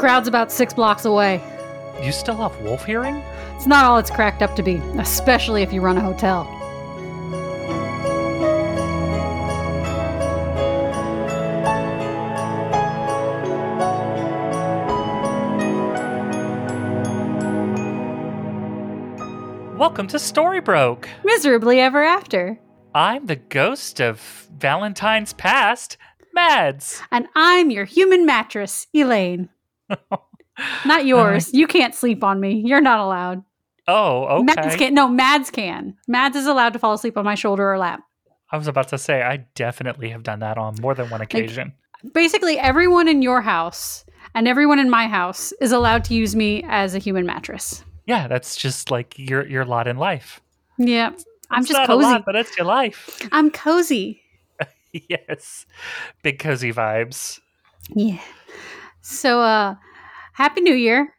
crowd's about six blocks away. You still have wolf hearing? It's not all it's cracked up to be, especially if you run a hotel. Welcome to Storybroke. Miserably ever after. I'm the ghost of Valentine's past, Mads. And I'm your human mattress, Elaine. Not yours. you can't sleep on me. You're not allowed. Oh, okay. Mads can. No, Mads can. Mads is allowed to fall asleep on my shoulder or lap. I was about to say, I definitely have done that on more than one occasion. Basically, everyone in your house and everyone in my house is allowed to use me as a human mattress. yeah, that's just like your your lot in life. Yeah. I'm It's just not cozy. a lot, but it's your life. I'm cozy. yes, big cozy vibes. Yeah. So, uh, Happy New Year.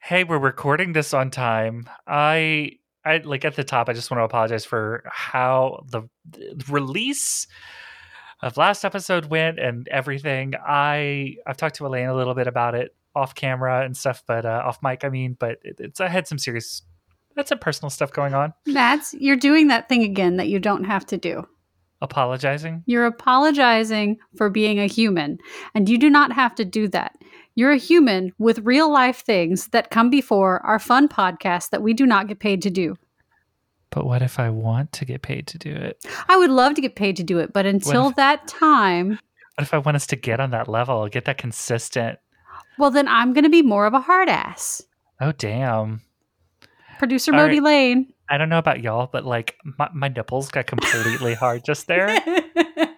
Hey, we're recording this on time. I I like at the top. I just want to apologize for how the, the release of last episode went and everything. I I've talked to Elaine a little bit about it off camera and stuff, but uh, off mic. I mean, but it, it's I had some serious, that's some personal stuff going on. Mads, you're doing that thing again that you don't have to do. Apologizing. You're apologizing for being a human, and you do not have to do that. You're a human with real life things that come before our fun podcast that we do not get paid to do. But what if I want to get paid to do it? I would love to get paid to do it, but until if- that time, What if I want us to get on that level, get that consistent? well, then I'm going to be more of a hard ass. Oh damn. Producer All Modi right. Lane. I don't know about y'all, but like my, my nipples got completely hard just there.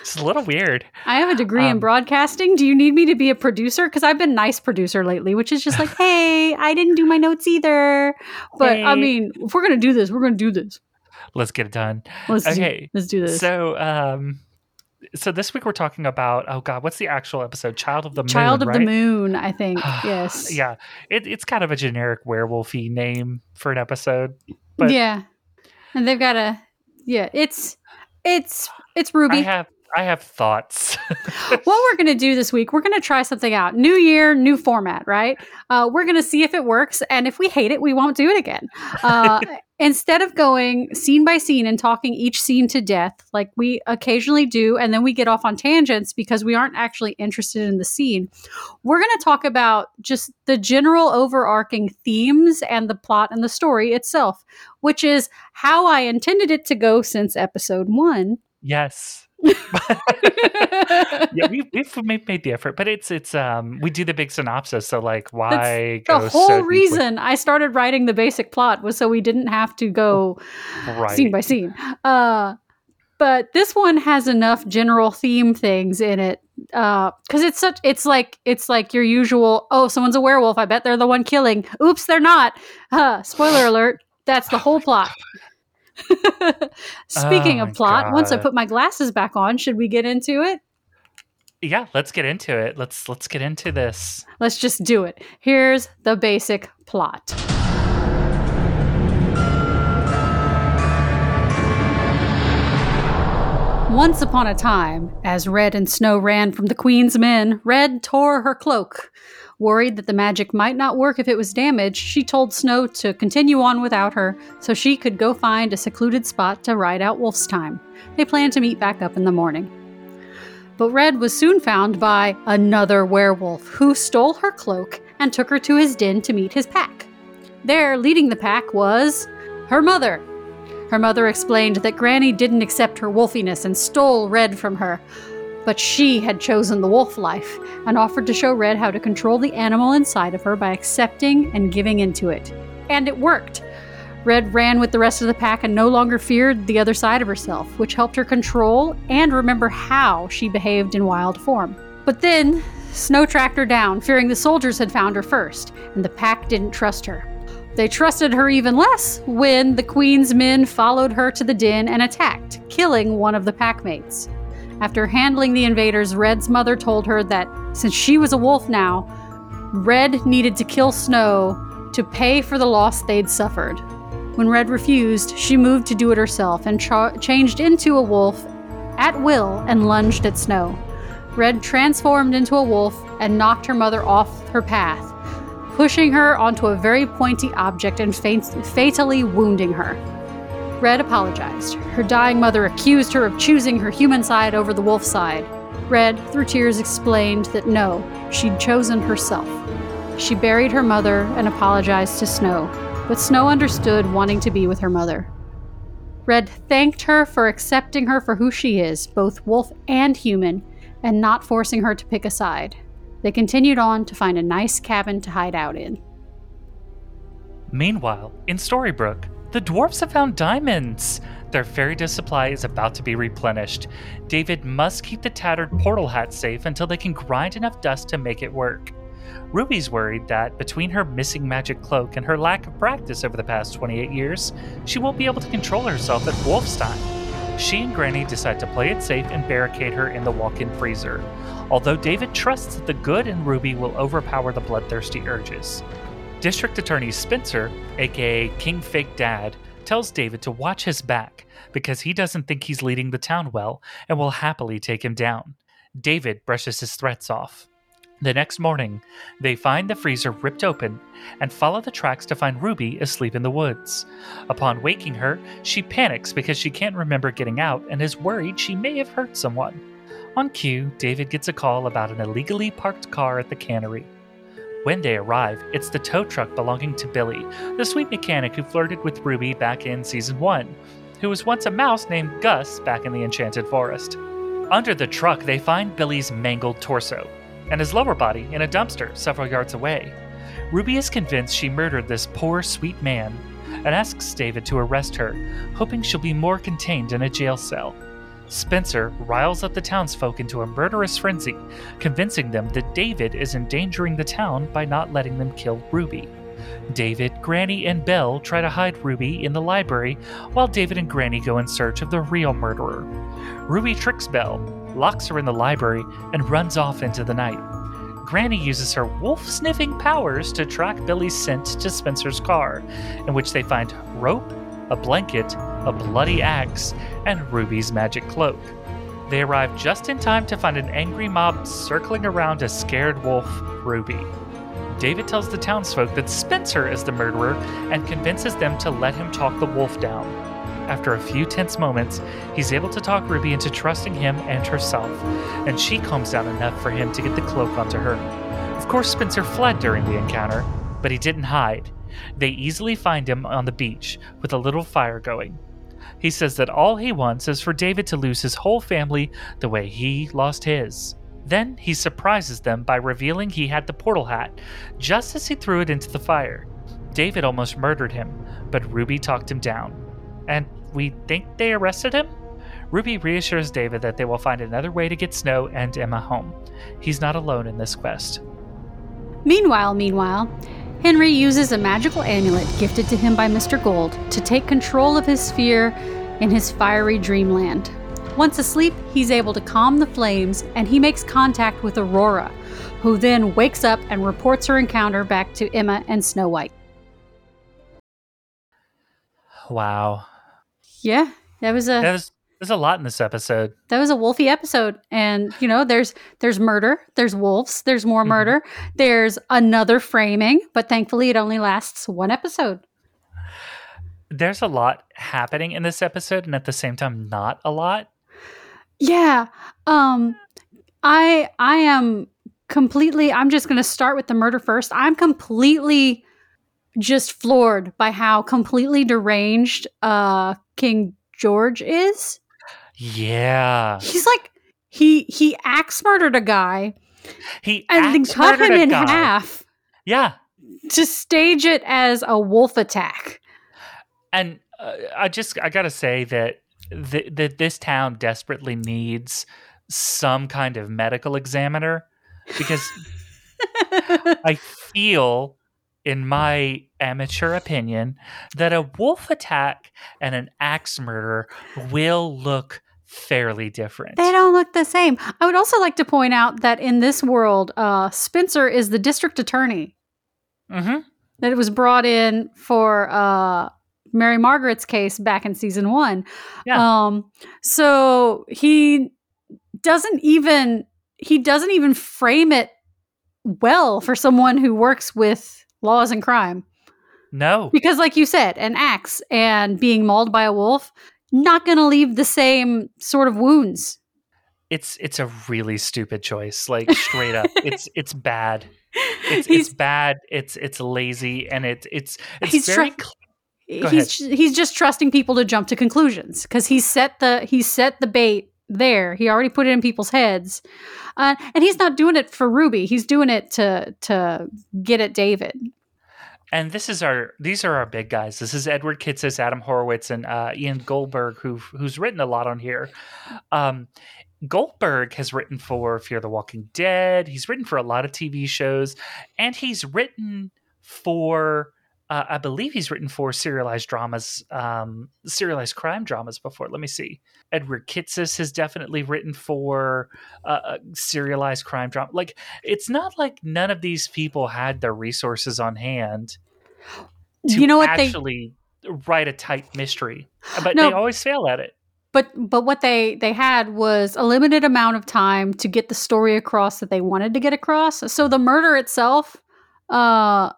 It's a little weird. I have a degree in Um, broadcasting. Do you need me to be a producer? Because I've been nice producer lately, which is just like, hey, I didn't do my notes either. But I mean, if we're gonna do this, we're gonna do this. Let's get it done. Let's do, Okay, let's do this. So, um, so this week we're talking about oh god, what's the actual episode? Child of the Moon. Child of the? Moon, I think. yes. Yeah, it, it's kind of a generic werewolfy name for an episode. but- yeah. And they've got a yeah. It's it's it's Ruby. I have I have thoughts. what we're going to do this week, we're going to try something out. New year, new format, right? Uh, we're going to see if it works. And if we hate it, we won't do it again. Uh, instead of going scene by scene and talking each scene to death, like we occasionally do, and then we get off on tangents because we aren't actually interested in the scene, we're going to talk about just the general overarching themes and the plot and the story itself, which is how I intended it to go since episode one. yes. yeah, we, we've made, made the effort, but it's it's um we do the big synopsis. So like, why the go whole so reason I started writing the basic plot was so we didn't have to go right? scene by scene. Uh, but this one has enough general theme things in it because it's such it's like it's like your usual oh someone's a werewolf i bet they're the one killing oops they're not uh, spoiler alert that's the whole plot speaking Oh of plot once i put my glasses back on should we get into it yeah, let's get into it. Let's let's get into this. let's just do it here's the basic plot Once upon a time, as Red and Snow ran from the Queen's men, Red tore her cloak. Worried that the magic might not work if it was damaged, she told Snow to continue on without her so she could go find a secluded spot to ride out Wolf's time. They planned to meet back up in the morning. But Red was soon found by another werewolf who stole her cloak and took her to his den to meet his pack. There, leading the pack, was her mother, her mother explained that Granny didn't accept her wolfiness and stole Red from her. But she had chosen the wolf life and offered to show Red how to control the animal inside of her by accepting and giving into it. And it worked. Red ran with the rest of the pack and no longer feared the other side of herself, which helped her control and remember how she behaved in wild form. But then, Snow tracked her down, fearing the soldiers had found her first, and the pack didn't trust her. They trusted her even less when the Queen's men followed her to the den and attacked, killing one of the packmates. After handling the invaders, Red's mother told her that since she was a wolf now, Red needed to kill Snow to pay for the loss they'd suffered. When Red refused, she moved to do it herself and cha- changed into a wolf at will and lunged at Snow. Red transformed into a wolf and knocked her mother off her path, pushing her onto a very pointy object and fa- fatally wounding her. Red apologized. Her dying mother accused her of choosing her human side over the wolf side. Red, through tears, explained that no, she'd chosen herself. She buried her mother and apologized to Snow, but Snow understood wanting to be with her mother. Red thanked her for accepting her for who she is, both wolf and human, and not forcing her to pick a side. They continued on to find a nice cabin to hide out in. Meanwhile, in Storybrooke, the dwarfs have found diamonds. Their fairy dust supply is about to be replenished. David must keep the tattered portal hat safe until they can grind enough dust to make it work. Ruby's worried that between her missing magic cloak and her lack of practice over the past 28 years, she won't be able to control herself at Wolf's time. She and Granny decide to play it safe and barricade her in the walk in freezer, although David trusts that the good in Ruby will overpower the bloodthirsty urges. District Attorney Spencer, aka King Fake Dad, tells David to watch his back because he doesn't think he's leading the town well and will happily take him down. David brushes his threats off. The next morning, they find the freezer ripped open and follow the tracks to find Ruby asleep in the woods. Upon waking her, she panics because she can't remember getting out and is worried she may have hurt someone. On cue, David gets a call about an illegally parked car at the cannery. When they arrive, it's the tow truck belonging to Billy, the sweet mechanic who flirted with Ruby back in season 1, who was once a mouse named Gus back in the Enchanted Forest. Under the truck, they find Billy's mangled torso and his lower body in a dumpster several yards away. Ruby is convinced she murdered this poor, sweet man and asks David to arrest her, hoping she'll be more contained in a jail cell. Spencer riles up the townsfolk into a murderous frenzy, convincing them that David is endangering the town by not letting them kill Ruby. David, Granny, and Belle try to hide Ruby in the library, while David and Granny go in search of the real murderer. Ruby tricks Belle, locks her in the library, and runs off into the night. Granny uses her wolf sniffing powers to track Billy's scent to Spencer's car, in which they find rope, a blanket, a bloody axe, and Ruby's magic cloak. They arrive just in time to find an angry mob circling around a scared wolf, Ruby. David tells the townsfolk that Spencer is the murderer and convinces them to let him talk the wolf down. After a few tense moments, he's able to talk Ruby into trusting him and herself, and she calms down enough for him to get the cloak onto her. Of course, Spencer fled during the encounter, but he didn't hide. They easily find him on the beach with a little fire going. He says that all he wants is for David to lose his whole family the way he lost his. Then he surprises them by revealing he had the portal hat just as he threw it into the fire. David almost murdered him, but Ruby talked him down. And we think they arrested him? Ruby reassures David that they will find another way to get Snow and Emma home. He's not alone in this quest. Meanwhile, meanwhile, Henry uses a magical amulet gifted to him by Mr. Gold to take control of his sphere in his fiery dreamland. Once asleep, he's able to calm the flames and he makes contact with Aurora, who then wakes up and reports her encounter back to Emma and Snow White. Wow. Yeah, that was a There's, there's a lot in this episode. that was a wolfy episode and you know there's there's murder there's wolves there's more Mhm. murder there's another framing but thankfully it only lasts one episode There's a lot happening in this episode, and at the same time, not a lot. yeah um i i am completely i'm just going to start with the murder first i'm completely just floored by how completely deranged uh king george is Yeah. he's like he he axe murdered a guy He and then cut him a in guy. half Yeah. to stage it as a wolf attack. And uh, I just I gotta say that th- that this town desperately needs some kind of medical examiner because I feel, in my amateur opinion, that a wolf attack and an axe murder will look fairly different. they don't look the same. I would also like to point out that in this world, uh, Spencer is the district attorney hmm that was brought in for uh, Mary Margaret's case back in season one. Yeah. Um, so he doesn't even he doesn't even frame it well for someone who works with laws and crime. No. Because, like you said, an axe and being mauled by a wolf, not going to leave the same sort of wounds. It's it's a really stupid choice. Like straight up, it's it's bad. It's it's bad. It's it's lazy, and it it's it's He's very. try- he's he's just trusting people to jump to conclusions because he set the he set the bait there. He already put it in people's heads, uh, and he's not doing it for Ruby. He's doing it to to get at David. And this is our these are our big guys. This is Edward Kitsis, Adam Horowitz, and uh, Ian Goldberg, who who's written a lot on here. Um, Goldberg has written for Fear the Walking Dead. He's written for a lot of TV shows, and he's written for. Uh, I believe he's written for serialized dramas, um, serialized crime dramas before. Let me see. Edward Kitsis has definitely written for uh, a serialized crime drama. Like, it's not like none of these people had the resources on hand to you know what they actually write a tight mystery, but No. they always fail at it. but but what they they had was a limited amount of time to get the story across that they wanted to get across. So the murder itself uh,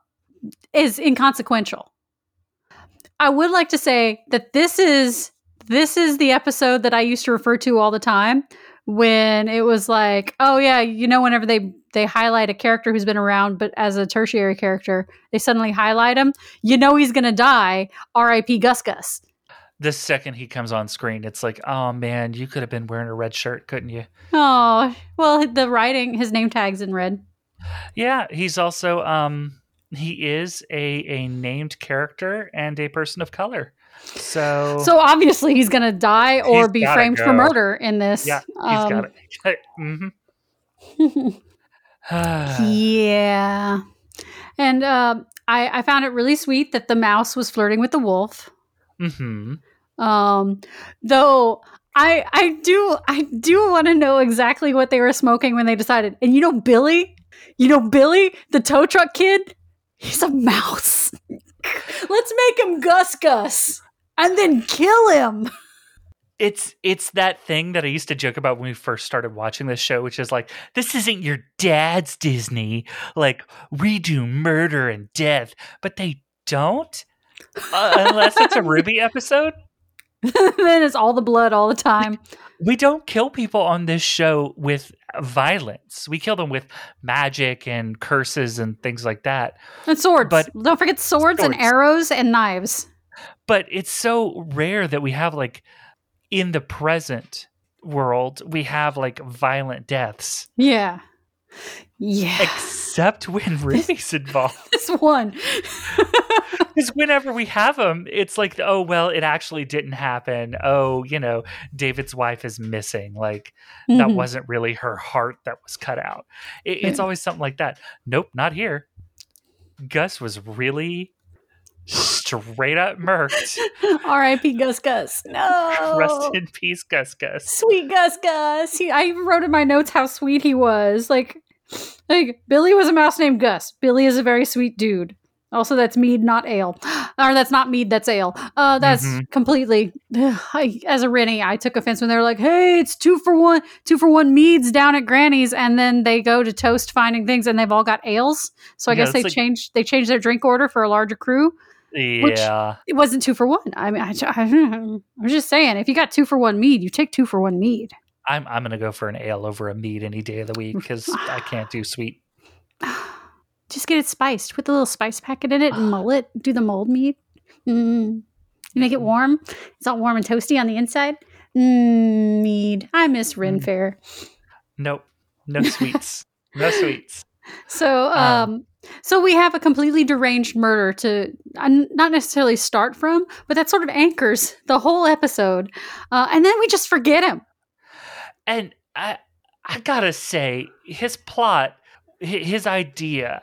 is inconsequential. I would like to say that this is this is the episode that I used to refer to all the time when it was like, oh yeah, you know, whenever they they highlight a character who's been around, but as a tertiary character, they suddenly highlight him. You know he's gonna die. R.I.P. Gus Gus. The second he comes on screen, it's like, oh man, you could have been wearing a red shirt, couldn't you? Oh well, the writing, his name tags in red. Yeah, he's also um he is a a named character and a person of color. So, So obviously he's gonna die or be framed for murder in this. yeah, he's Um, got it. hmm yeah. And um I, I found it really sweet that the mouse was flirting with the wolf. hmm Um, though I I do I do want to know exactly what they were smoking when they decided. And you know Billy, you know Billy, the tow truck kid, he's a mouse. Let's make him Gus Gus and then kill him. It's it's that thing that I used to joke about when we first started watching this show, which is like, this isn't your dad's Disney. Like, we do murder and death, but they don't, uh, unless it's a Ruby episode. then it's all the blood all the time. We don't kill people on this show with violence. We kill them with magic and curses and things like that. And swords. But- don't forget swords, and arrows and knives. But it's so rare that we have like in the present world, we have like violent deaths. Yeah. Yeah. Except when Ruby's involved. this one. Because whenever we have them, it's like, oh, well, it actually didn't happen. Oh, you know, David's wife is missing. Like, that Mhm. wasn't really her heart that was cut out. It, it's always something like that. Nope, not here. Gus was really straight up murked. R.I.P. Gus Gus. No. Rest in peace, Gus Gus. Sweet Gus Gus. He, I even wrote in my notes how sweet he was. Like, like Billy was a mouse named Gus. Billy is a very sweet dude. Also, that's mead, not ale. Or that's not mead, that's ale. Uh, that's Mhm. completely. I, as a Rennie, I took offense when they were like, "Hey, it's two for one, two for one meads down at Granny's," and then they go to Toast finding things, and they've all got ales. So I Yeah, guess they like- changed. They changed their drink order for a larger crew. Yeah. It wasn't two for one. I mean, I, I, I'm just saying, if you got two for one mead, you take two for one mead. I'm, I'm going to go for an ale over a mead any day of the week because I can't do sweet. Just get it spiced. Put the little spice packet in it and mull it. Do the mold mead. Mm. You make it warm. It's all warm and toasty on the inside. Mm, mead. I miss Ren Mm. Fair. Nope. No sweets. no sweets. So, um, Um, so we have a completely deranged murder to uh, not necessarily start from, but that sort of anchors the whole episode, uh, and then we just forget him. And I, I gotta say, his plot, his idea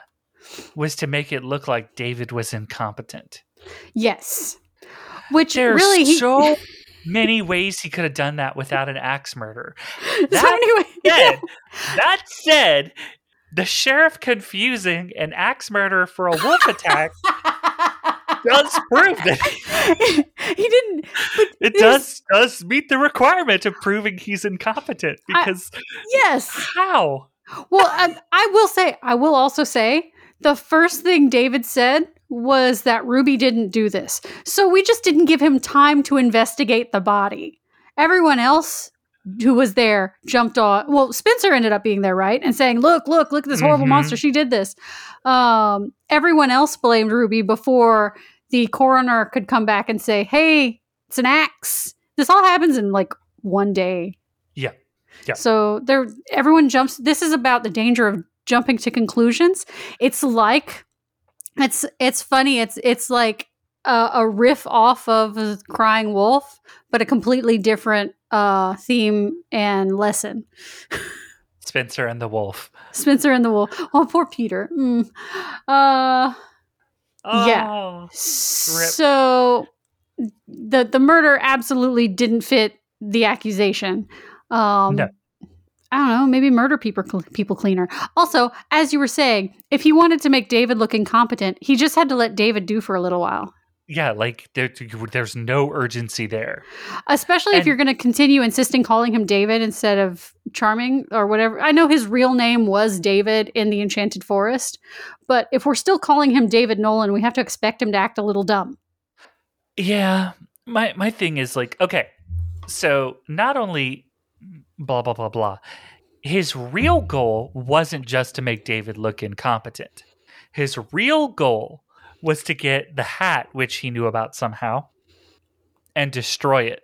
was to make it look like David was incompetent. Yes, which There's really he, so many ways he could have done that without an axe murder. so that anyway, Said, that said, the sheriff confusing an axe murder for a wolf attack does prove that he didn't. But it does does meet the requirement of proving he's incompetent I- because Yes. how Well, I, I will say, I will also say, the first thing David said was that Ruby didn't do this. So we just didn't give him time to investigate the body. Everyone else who was there jumped on. Well, Spencer ended up being there, right? And saying, look, look, look at this horrible Mhm. monster. She did this. Um, everyone else blamed Ruby before the coroner could come back and say, hey, it's an axe. This all happens in like one day. Yeah. Yeah. So there, everyone jumps. This is about the danger of jumping to conclusions. It's like, it's it's funny. It's it's like a, a riff off of Crying Wolf, but a completely different uh, theme and lesson. Spencer and the wolf. Spencer and the Wolf. Oh, poor Peter. Mm. Uh, Yeah. Oh, So the the murder absolutely didn't fit the accusation. Um, No. I don't know, maybe murder people people cleaner. Also, as you were saying, if he wanted to make David look incompetent, he just had to let David do for a little while. Yeah, like there, there's no urgency there. Especially if you're going to continue insisting calling him David instead of Charming or whatever. I know his real name was David in the Enchanted Forest, but if we're still calling him David Nolan, we have to expect him to act a little dumb. Yeah, my my thing is like, okay, so not only blah blah blah blah, his real goal wasn't just to make David look incompetent. His real goal was to get the hat, which he knew about somehow, and destroy it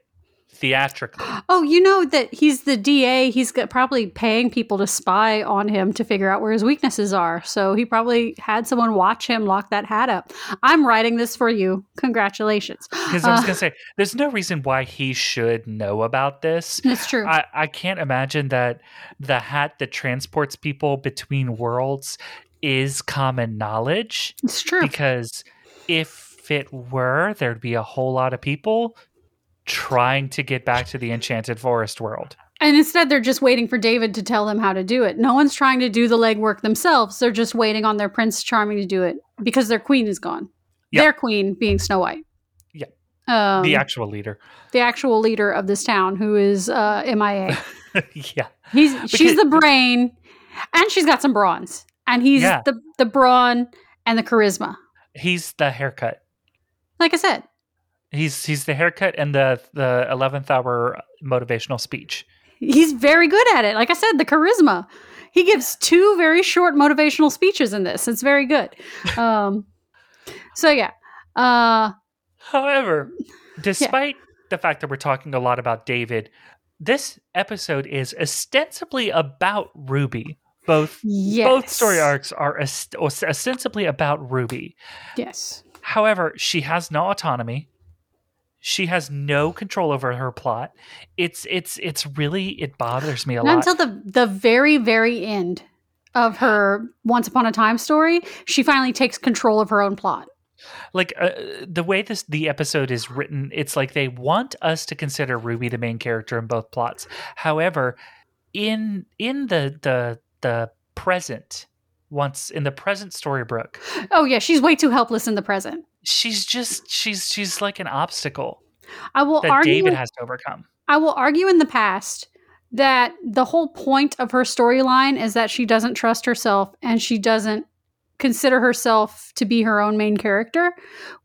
theatrically. Oh, you know that he's the DA. He's got, probably paying people to spy on him to figure out where his weaknesses are. So he probably had someone watch him lock that hat up. I'm writing this for you. Congratulations. Because I was Uh, gonna say, there's no reason why he should know about this. It's true. I, I can't imagine that the hat that transports people between worlds is common knowledge it's true. because if it were, there'd be a whole lot of people trying to get back to the enchanted forest world. And instead, they're just waiting for David to tell them how to do it. No one's trying to do the legwork themselves. They're just waiting on their Prince Charming to do it because their queen is gone. Yep. Their queen being Snow White. Yeah. Um, the actual leader. the actual leader of this town, who is uh, MIA. yeah. He's she's Because- the brain, and she's got some bronze, and he's Yeah. the the brawn and the charisma. He's the haircut. Like I said, He's he's the haircut and the the eleventh hour motivational speech. he's very good at it. Like I said, the charisma. He gives two very short motivational speeches in this. It's very good. Um, so yeah, uh, However, despite the fact that we're talking a lot about David, this episode is ostensibly about Ruby. Both yes, both story arcs are ost- ostensibly about Ruby. Yes, However, she has no autonomy. She has no control over her plot. It's it's it's really it bothers me a not lot. until the the very very end of her Once Upon a Time story, she finally takes control of her own plot. like uh, the way this the episode is written it's like they want us to consider ruby the main character in both plots however in in the the the present once in the present Storybrooke Oh yeah, she's way too helpless in the present. she's just she's she's like an obstacle I will that argue. david has to overcome I will argue in the past that the whole point of her storyline is that she doesn't trust herself and she doesn't consider herself to be her own main character,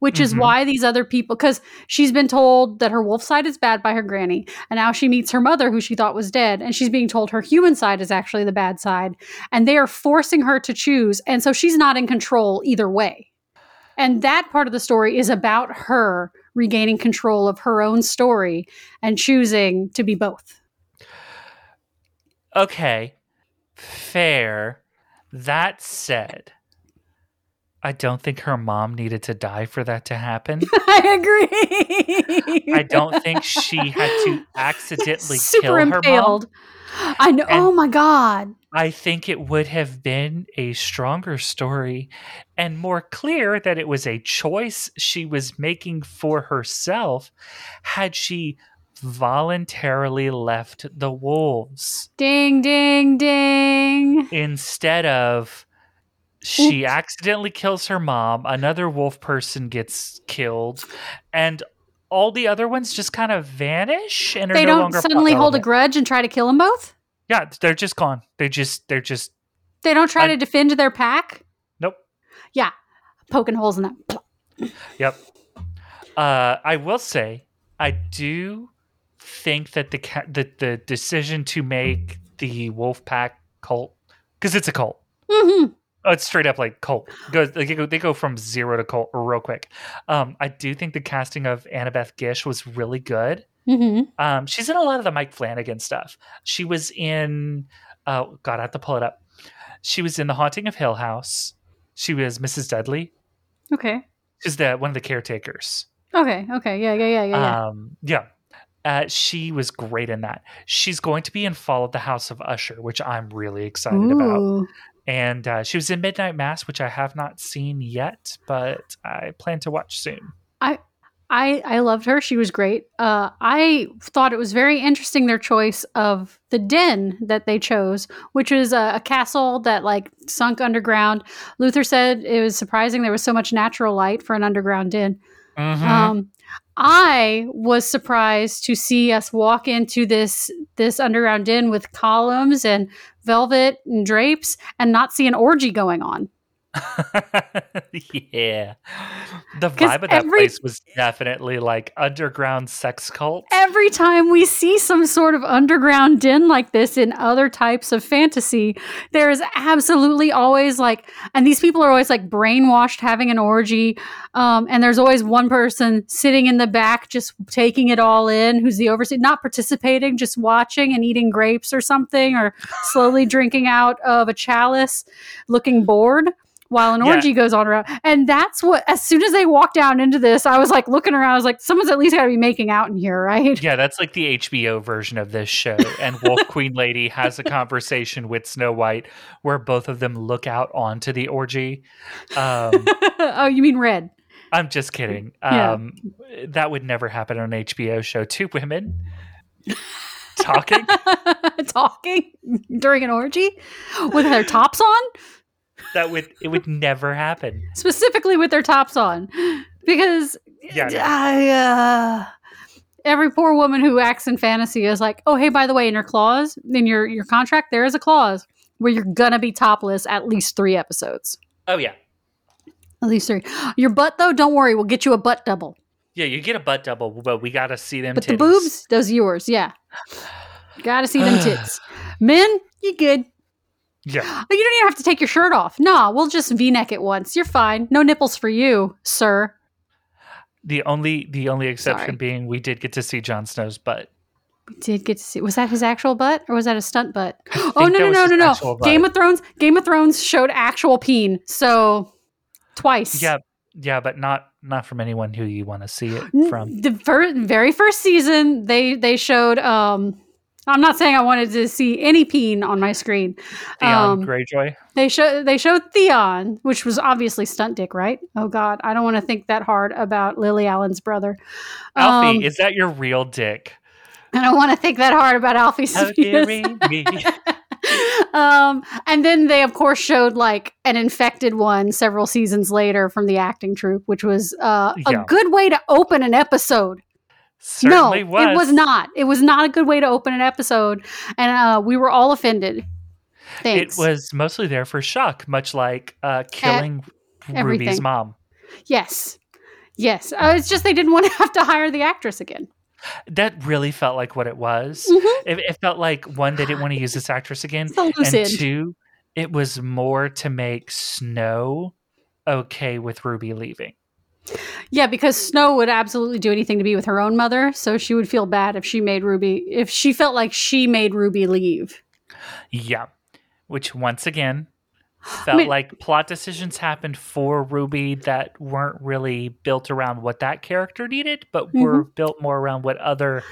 which is Mhm. why these other people, because she's been told that her wolf side is bad by her granny, and now she meets her mother, who she thought was dead, and she's being told her human side is actually the bad side, and they are forcing her to choose, and so she's not in control either way. And that part of the story is about her regaining control of her own story and choosing to be both. okay fair that said i don't think her mom needed to die for that to happen I agree. i don't think she had to accidentally kill her mom. I know. And- oh my god. I think it would have been a stronger story and more clear that it was a choice she was making for herself had she voluntarily left the wolves Ding ding ding. instead of She accidentally kills her mom. Another wolf person gets killed, and all the other ones just kind of vanish and are They no don't longer suddenly hold a grudge and try to kill them both. Yeah, they're just gone. They just they're just They don't try I- to defend their pack. nope. Yeah, poking holes in that. Yep. Uh, I will say, I do think that the ca- the, the decision to make the wolf pack cult because it's a cult. hmm Oh, it's straight up like cult. Goes they go they go from zero to cult real quick. Um, I do think the casting of Annabeth Gish was really good. hmm Um, she's in a lot of the Mike Flanagan stuff. She was in oh god, I have to pull it up. She was in The Haunting of Hill House. She was Mrs. Dudley. Okay. She's the one of the caretakers. Okay. Okay. Yeah. Yeah. Yeah. Yeah. yeah. Um, yeah. Uh, she was great in that. She's going to be in Fall of the House of Usher, which I'm really excited about. And uh, she was in Midnight Mass, which I have not seen yet, but I plan to watch soon. I I I loved her. She was great. Uh, I thought it was very interesting their choice of the den that they chose, which is a, a castle that like sunk underground. Luther said it was surprising there was so much natural light for an underground den. Mhm. Um, I was surprised to see us walk into this this underground den with columns and velvet and drapes and not see an orgy going on. yeah. The vibe of that every- place was definitely like underground sex cult. Every time we see some sort of underground den like this in other types of fantasy, there is absolutely always like, and these people are always like brainwashed having an orgy. Um, and there's always one person sitting in the back just taking it all in who's the overseer, not participating, just watching and eating grapes or something, or slowly drinking out of a chalice, looking bored. While an Yeah. orgy goes on around. And that's what, as soon as they walked down into this, I was like looking around. I was like, someone's at least got to be making out in here, right? Yeah, that's like the HBO version of this show. And Wolf Queen Lady has a conversation with Snow White where both of them look out onto the orgy. Um, oh, you mean red? I'm just kidding. Yeah. Um, that would never happen on an HBO show. Two women talking. Talking during an orgy with their tops on? That would it would never happen. Specifically with their tops on. Because Yeah, no. I, uh, every poor woman who acts in fantasy is like, oh, hey, by the way, in your clause, in your, your contract, there is a clause where you're going to be topless at least three episodes. Oh yeah. At least three. Your butt, though, don't worry. We'll get you a butt double. Yeah, you get a butt double, but we gotta see them But titties. the boobs, those yours. Yeah. Gotta see them tits. Men, you good. Yeah. You don't even have to take your shirt off. No, we'll just V-neck it once. You're fine. No nipples for you, sir. The only the only exception Sorry. being we did get to see Jon Snow's butt. We did get to see. Was that his actual butt or was that a stunt butt? Oh no no no no no! Game of Thrones. Game of Thrones showed actual peen. So twice. Yeah, yeah, but not not from anyone who you want to see it from. the fir- very first season, they they showed. um I'm not saying I wanted to see any peen on my screen. Theon um, Greyjoy. They show they showed Theon, which was obviously stunt dick, right? Oh God, I don't want to think that hard about Lily Allen's brother. Alfie, Um, is that your real dick? I don't want to think that hard about Alfie's. How me. um, and then they, of course, showed like an infected one several seasons later from the acting troupe, which was uh, Yeah. a good way to open an episode. Certainly no, was. it was not. It was not a good way to open an episode, and uh, we were all offended. Thanks. It was mostly there for shock, much like uh, killing Ruby's everything. mom. yes, yes. Uh, it's just they didn't want to have to hire the actress again. That really felt like what it was. Mhm. It, it felt like one, they didn't want to use this actress again, loose and two, it was more to make Snow okay with Ruby leaving. Yeah, because Snow would absolutely do anything to be with her own mother, so she would feel bad if she made Ruby if she felt like she made Ruby leave. Yeah. Which once again felt mean- like plot decisions happened for Ruby that weren't really built around what that character needed, but were mm-hmm. built more around what other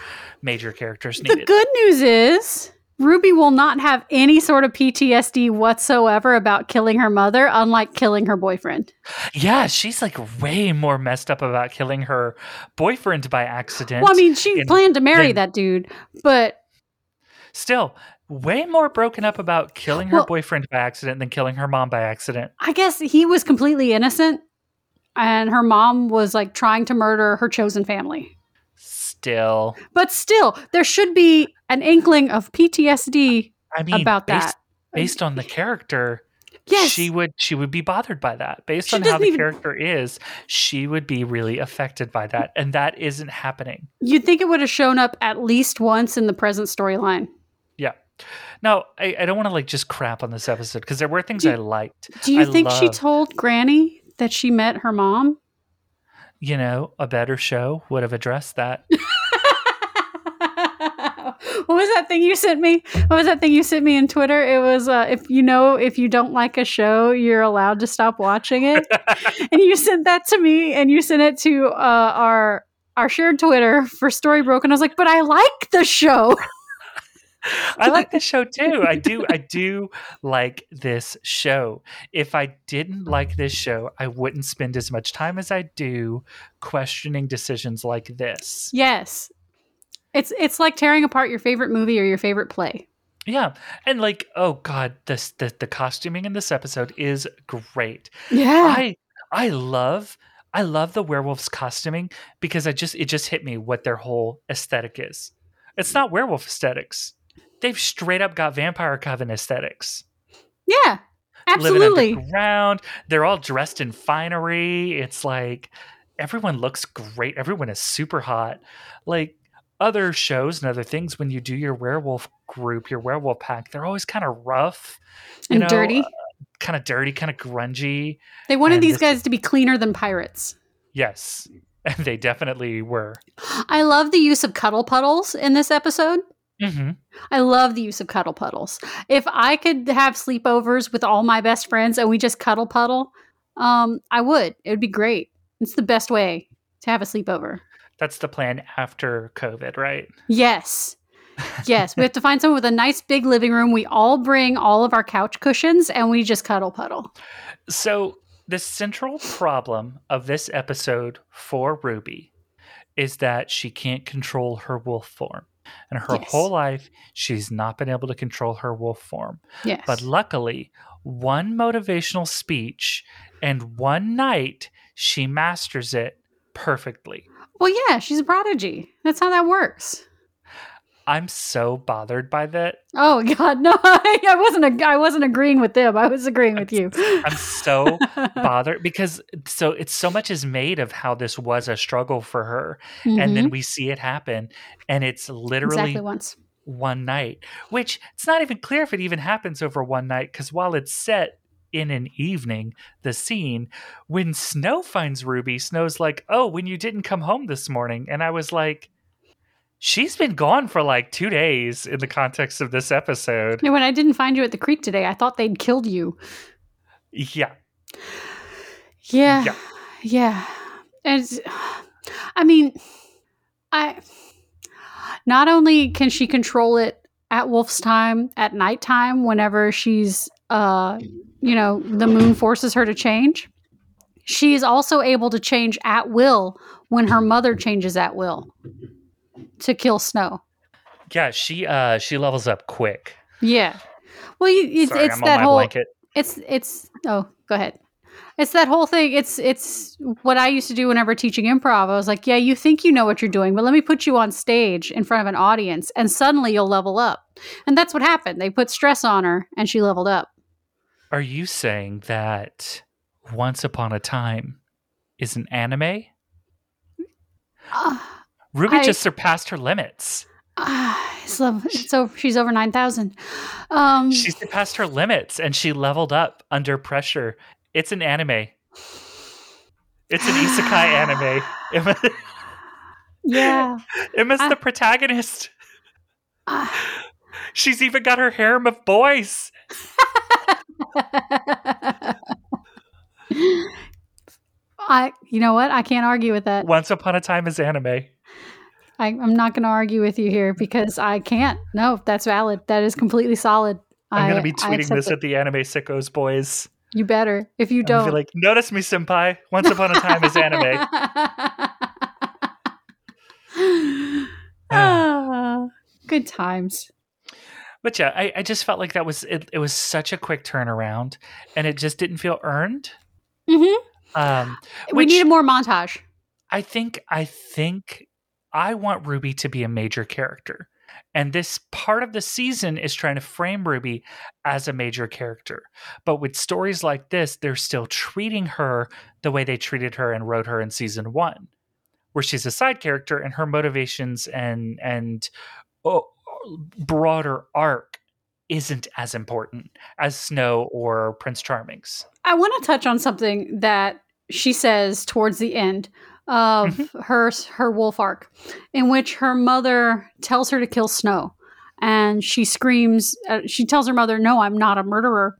major characters needed. The good news is Ruby will not have any sort of PTSD whatsoever about killing her mother, unlike killing her boyfriend. yeah, she's like way more messed up about killing her boyfriend by accident. Well, I mean, she planned to marry then- that dude, but Still, way more broken up about killing her Well- boyfriend by accident than killing her mom by accident. I guess he was completely innocent, and her mom was like trying to murder her chosen family. Still, But still, there should be an inkling of PTSD I mean, about based, that. based on the character, Yes, she would she would be bothered by that. Based She on how the even- character is, she would be really affected by that, and that isn't happening. you'd think it would have shown up at least once in the present storyline. Yeah. No, I, I don't want to like just crap on this episode because there were things Do- I liked. Do you I think she told Granny that she met her mom? You know, a better show would have addressed that. what was that thing you sent me? What was that thing you sent me in Twitter? It was uh, if you know if you don't like a show, you're allowed to stop watching it. and you sent that to me, and you sent it to uh, our our shared Twitter for Storybrooke, and I was like, but I like the show. I like this show too. I do. I do like this show. If I didn't like this show, I wouldn't spend as much time as I do questioning decisions like this. yes, it's it's like tearing apart your favorite movie or your favorite play. Yeah, and like, oh god, this the the costuming in this episode is great. Yeah, I I love I love the werewolves costuming because I just it just hit me what their whole aesthetic is. It's not werewolf aesthetics. They've straight up got vampire coven aesthetics. yeah, living absolutely. underground. They're all dressed in finery. It's like everyone looks great. Everyone is super hot. Like other shows and other things, when you do your werewolf group, your werewolf pack, they're always kind of rough And know, dirty. kind of dirty, kind of grungy. They wanted and these guys to be cleaner than pirates. Yes, and they definitely were. I love the use of cuddle puddles in this episode. hmm I love the use of cuddle puddles. If I could have sleepovers with all my best friends and we just cuddle puddle, um, I would. It would be great. It's the best way to have a sleepover. That's the plan after COVID, right? Yes. Yes. we have to find someone with a nice big living room. We all bring all of our couch cushions and we just cuddle puddle. So, the central problem of this episode for Ruby is that she can't control her wolf form. And her Yes. whole life, she's not been able to control her wolf form. Yes. But luckily, one motivational speech and one night, she masters it perfectly. Well, yeah, she's a prodigy. That's how that works. I'm so bothered by that. Oh God, no! I wasn't. ag- I wasn't agreeing with them. I was agreeing with you. I'm so bothered because so it's so much is made of how this was a struggle for her and Mhm. then we see it happen and it's literally exactly once. one night which it's not even clear if it even happens over one night because while it's set in an evening the scene when snow finds ruby snow's like oh when you didn't come home this morning and i was like she's been gone for like two days in the context of this episode when I didn't find you at the creek today, I thought they'd killed you. yeah Yeah. Yeah. Yeah. It's, I mean, I not only can she control it at Wolf's time, at nighttime, whenever she's uh you know, the moon forces her to change. She is also able to change at will when her mother changes at will to kill Snow. yeah she uh she levels up quick. Yeah. Well, you, it's Sorry, it's I'm that on my whole blanket. it's it's oh go ahead. It's that whole thing it's it's what i used to do whenever teaching improv. I was like yeah you think you know what you're doing but let me put you on stage in front of an audience and suddenly you'll level up. And that's what happened. They put stress on her and she leveled up Are you saying that Once Upon a Time is an anime? Ah, Ruby I- just surpassed her limits. ah, it's, level, it's over she's over 9000 um She surpassed her limits and she leveled up under pressure. It's an anime. It's an isekai anime. Yeah Emma's I- the protagonist. Ah. She's even got her harem of boys. i you know what i can't argue with that Once Upon a Time is anime. I, i'm not going to argue with you here because i can't no that's valid that is completely solid I'm going to be tweeting this it. at the anime sickos boys. You better. If you don't, be like, notice me, senpai. Once Upon a Time is anime. Ah, good times. But yeah, I, I just felt like that was it, it was such a quick turnaround and it just didn't feel earned. Mm-hmm. Um We needed more montage. I think I think I want Ruby to be a major character. And this part of the season is trying to frame Ruby as a major character. But with stories like this, they're still treating her the way they treated her and wrote her in season one, where she's a side character and her motivations and and oh, broader arc isn't as important as Snow or Prince Charming's. I want to touch on something that she says towards the end of Mm-hmm. her her wolf arc, in which her mother tells her to kill Snow, and she screams. Uh, she tells her mother, "No, I'm not a murderer."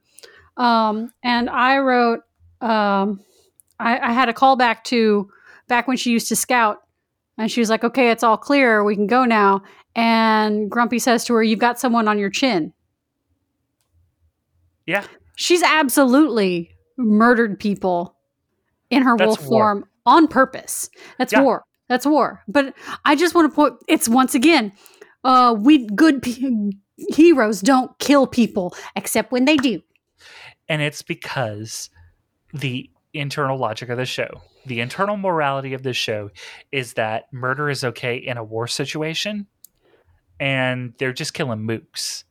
Um, and I wrote, um, I, I had a callback to back when she used to scout, and she was like, "Okay, it's all clear. We can go now." And Grumpy says to her, "You've got someone on your chin." Yeah. She's absolutely murdered people in her That's wolf war. form on purpose. That's Yeah. war. That's war. But I just want to point it's once again, uh we good pe- heroes don't kill people except when they do. And it's because the internal logic of the show, the internal morality of the show is that murder is okay in a war situation and they're just killing mooks.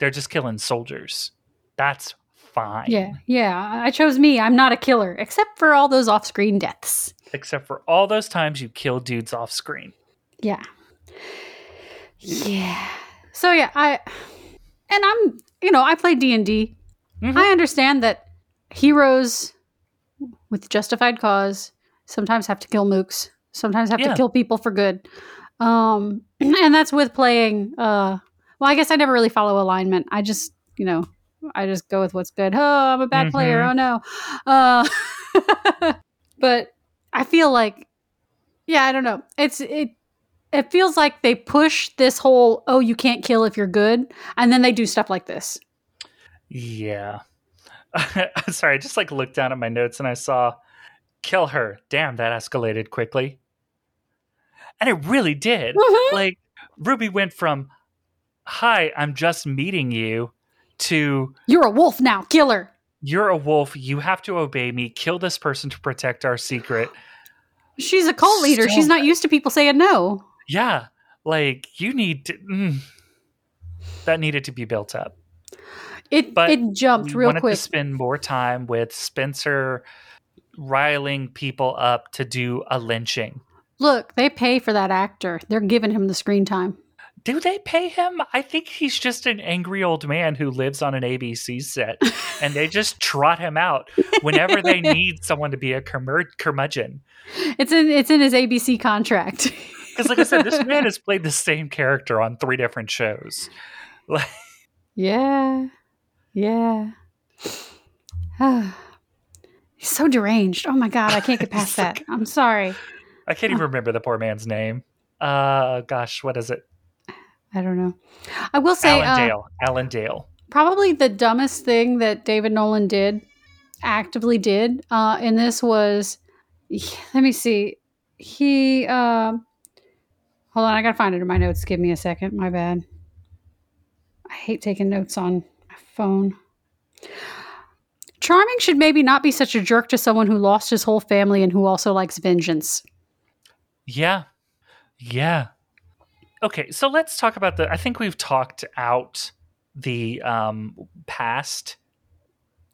They're just killing soldiers. That's fine. Yeah. Yeah, I chose me. I'm not a killer except for all those off-screen deaths. Except for all those times you kill dudes off screen. Yeah. Yeah. So yeah, I and I'm, you know, I play D&D. Mhm. I understand that heroes with justified cause sometimes have to kill mooks, sometimes have Yeah. to kill people for good. Um and that's with playing uh well, I guess I never really follow alignment. I just, you know, I just go with what's good. Oh, I'm a bad player. Mhm. Oh no. Uh but I feel like yeah, I don't know. It's it it feels like they push this whole oh you can't kill if you're good and then they do stuff like this. Yeah. Sorry, I just like looked down at my notes and I saw kill her. Damn, that escalated quickly. And it really did. Mhm. Like Ruby went from hi, I'm just meeting you to You're a wolf now, killer. you're a wolf, you have to obey me, kill this person to protect our secret. She's a cult leader. So She's not used to people saying no. Yeah, like you need to mm, that needed to be built up. It But it jumped real wanted quick. to spend more time with Spencer riling people up to do a lynching. Look, they pay for that actor. They're giving him the screen time. Do they pay him? I think he's just an angry old man who lives on an ABC set, and they just trot him out whenever they need someone to be a curmud- curmudgeon. It's in it's in his ABC contract. Because, like I said, this man has played the same character on three different shows. Like, yeah. Yeah. He's so deranged. Oh my god, I can't get past that. like- I'm sorry. I can't even remember the poor man's name. Uh, gosh, what is it? I don't know. I will say Alan uh, Dale. Alan Dale. probably the dumbest thing that David Nolan did, actively did uh, in this was, let me see, he. Uh, hold on, I gotta find it in my notes. Give me a second. My bad. I hate taking notes on my phone. Charming should maybe not be such a jerk to someone who lost his whole family and who also likes vengeance. Yeah. Yeah. Okay, so let's talk about the I think we've talked out the um past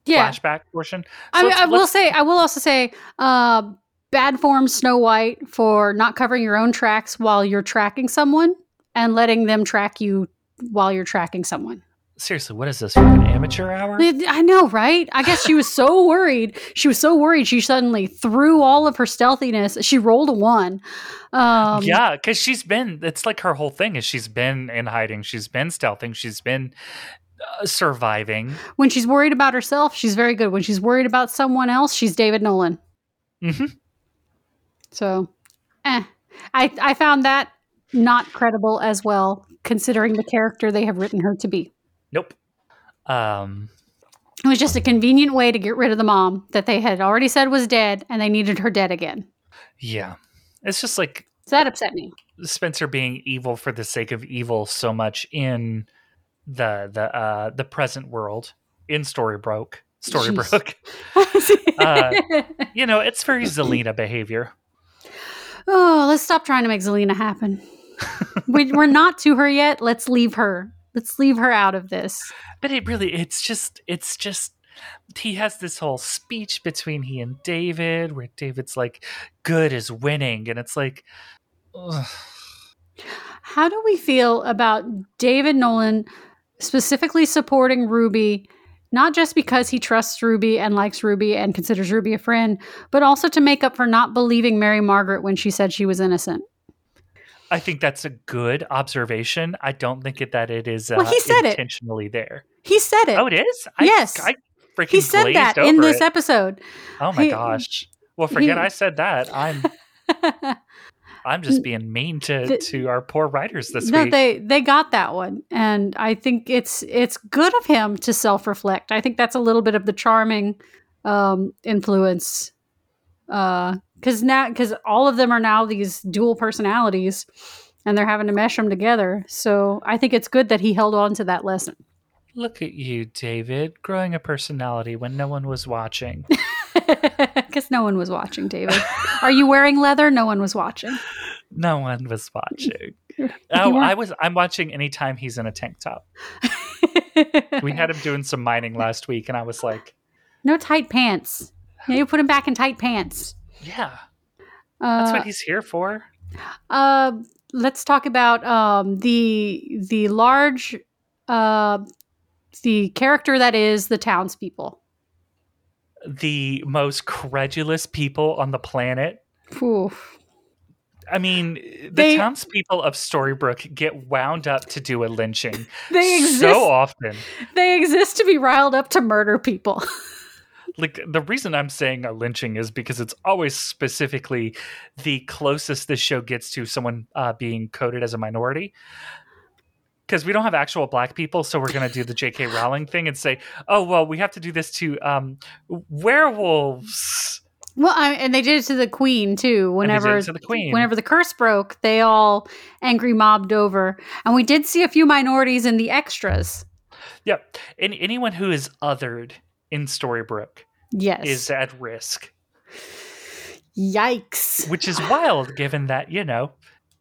Yeah, flashback portion. So I, mean, let's- I will let's- say, I will also say, uh, bad form Snow White for not covering your own tracks while you're tracking someone and letting them track you while you're tracking someone. Seriously, what is this? Fucking amateur hour? I know, right? I guess she was so worried. She was so worried. She suddenly threw all of her stealthiness. She rolled a one. Um, yeah, because she's been. It's like her whole thing is she's been in hiding. She's been stealthing. She's been uh, surviving. When she's worried about herself, she's very good. When she's worried about someone else, she's David Nolan. hmm So, eh. I I found that not credible as well, considering the character they have written her to be. Nope. Um. It was just a convenient way to get rid of the mom that they had already said was dead, and they needed her dead again. Yeah. It's just like So that upset me. Spencer being evil for the sake of evil so much in the the uh the present world in Storybrooke. Storybrooke. Uh, you know, it's very Zelena behavior. oh, let's stop trying to make Zelena happen. we, we're not to her yet. Let's leave her. Let's leave her out of this. But it really it's just it's just he has this whole speech between he and David where David's like good is winning and it's like ugh. How do we feel about David Nolan specifically supporting Ruby, not just because he trusts Ruby and likes Ruby and considers Ruby a friend, but also to make up for not believing Mary Margaret when she said she was innocent? I think that's a good observation. I don't think it, that it is uh, Well, he said it. intentionally there. He said it. Oh, it is. I, Yes. I freaking he said that in this it. episode. Oh my he- gosh. Well, forget he- I said that. I'm I'm just being mean to The- to our poor writers this week. no, week. they they got that one, and I think it's it's good of him to self reflect. I think that's a little bit of the charming um, influence, because now because all of them are now these dual personalities, and they're having to mesh them together. So I think it's good that he held on to that lesson. Look at you, David, growing a personality when no one was watching. Because no one was watching, David. Are you wearing leather? No one was watching. no one was watching. Oh, I was. I'm watching anytime he's in a tank top. We had him doing some mining last week, and I was like, no tight pants. Yeah, you put him back in tight pants. "Yeah, Uh, that's what he's here for." Uh, let's talk about um, the the large uh, the character that is the townspeople. The most credulous people on the planet. Oof. I mean, the They- townspeople of Storybrooke get wound up to do a lynching They exist. so often. They exist to be riled up to murder people. Like the reason I'm saying a lynching is because it's always specifically the closest this show gets to someone uh, being coded as a minority. Because we don't have actual black people, so we're going to do the J.K. Rowling thing and say, "Oh well, we have to do this to um, werewolves." well, I, and they did it to the queen too. And they did Whenever to the queen. whenever the curse broke, they all angry mobbed over, and we did see a few minorities in the extras. Yep, and anyone who is othered in Storybrooke Yes. is at risk. Yikes. which is wild given that you know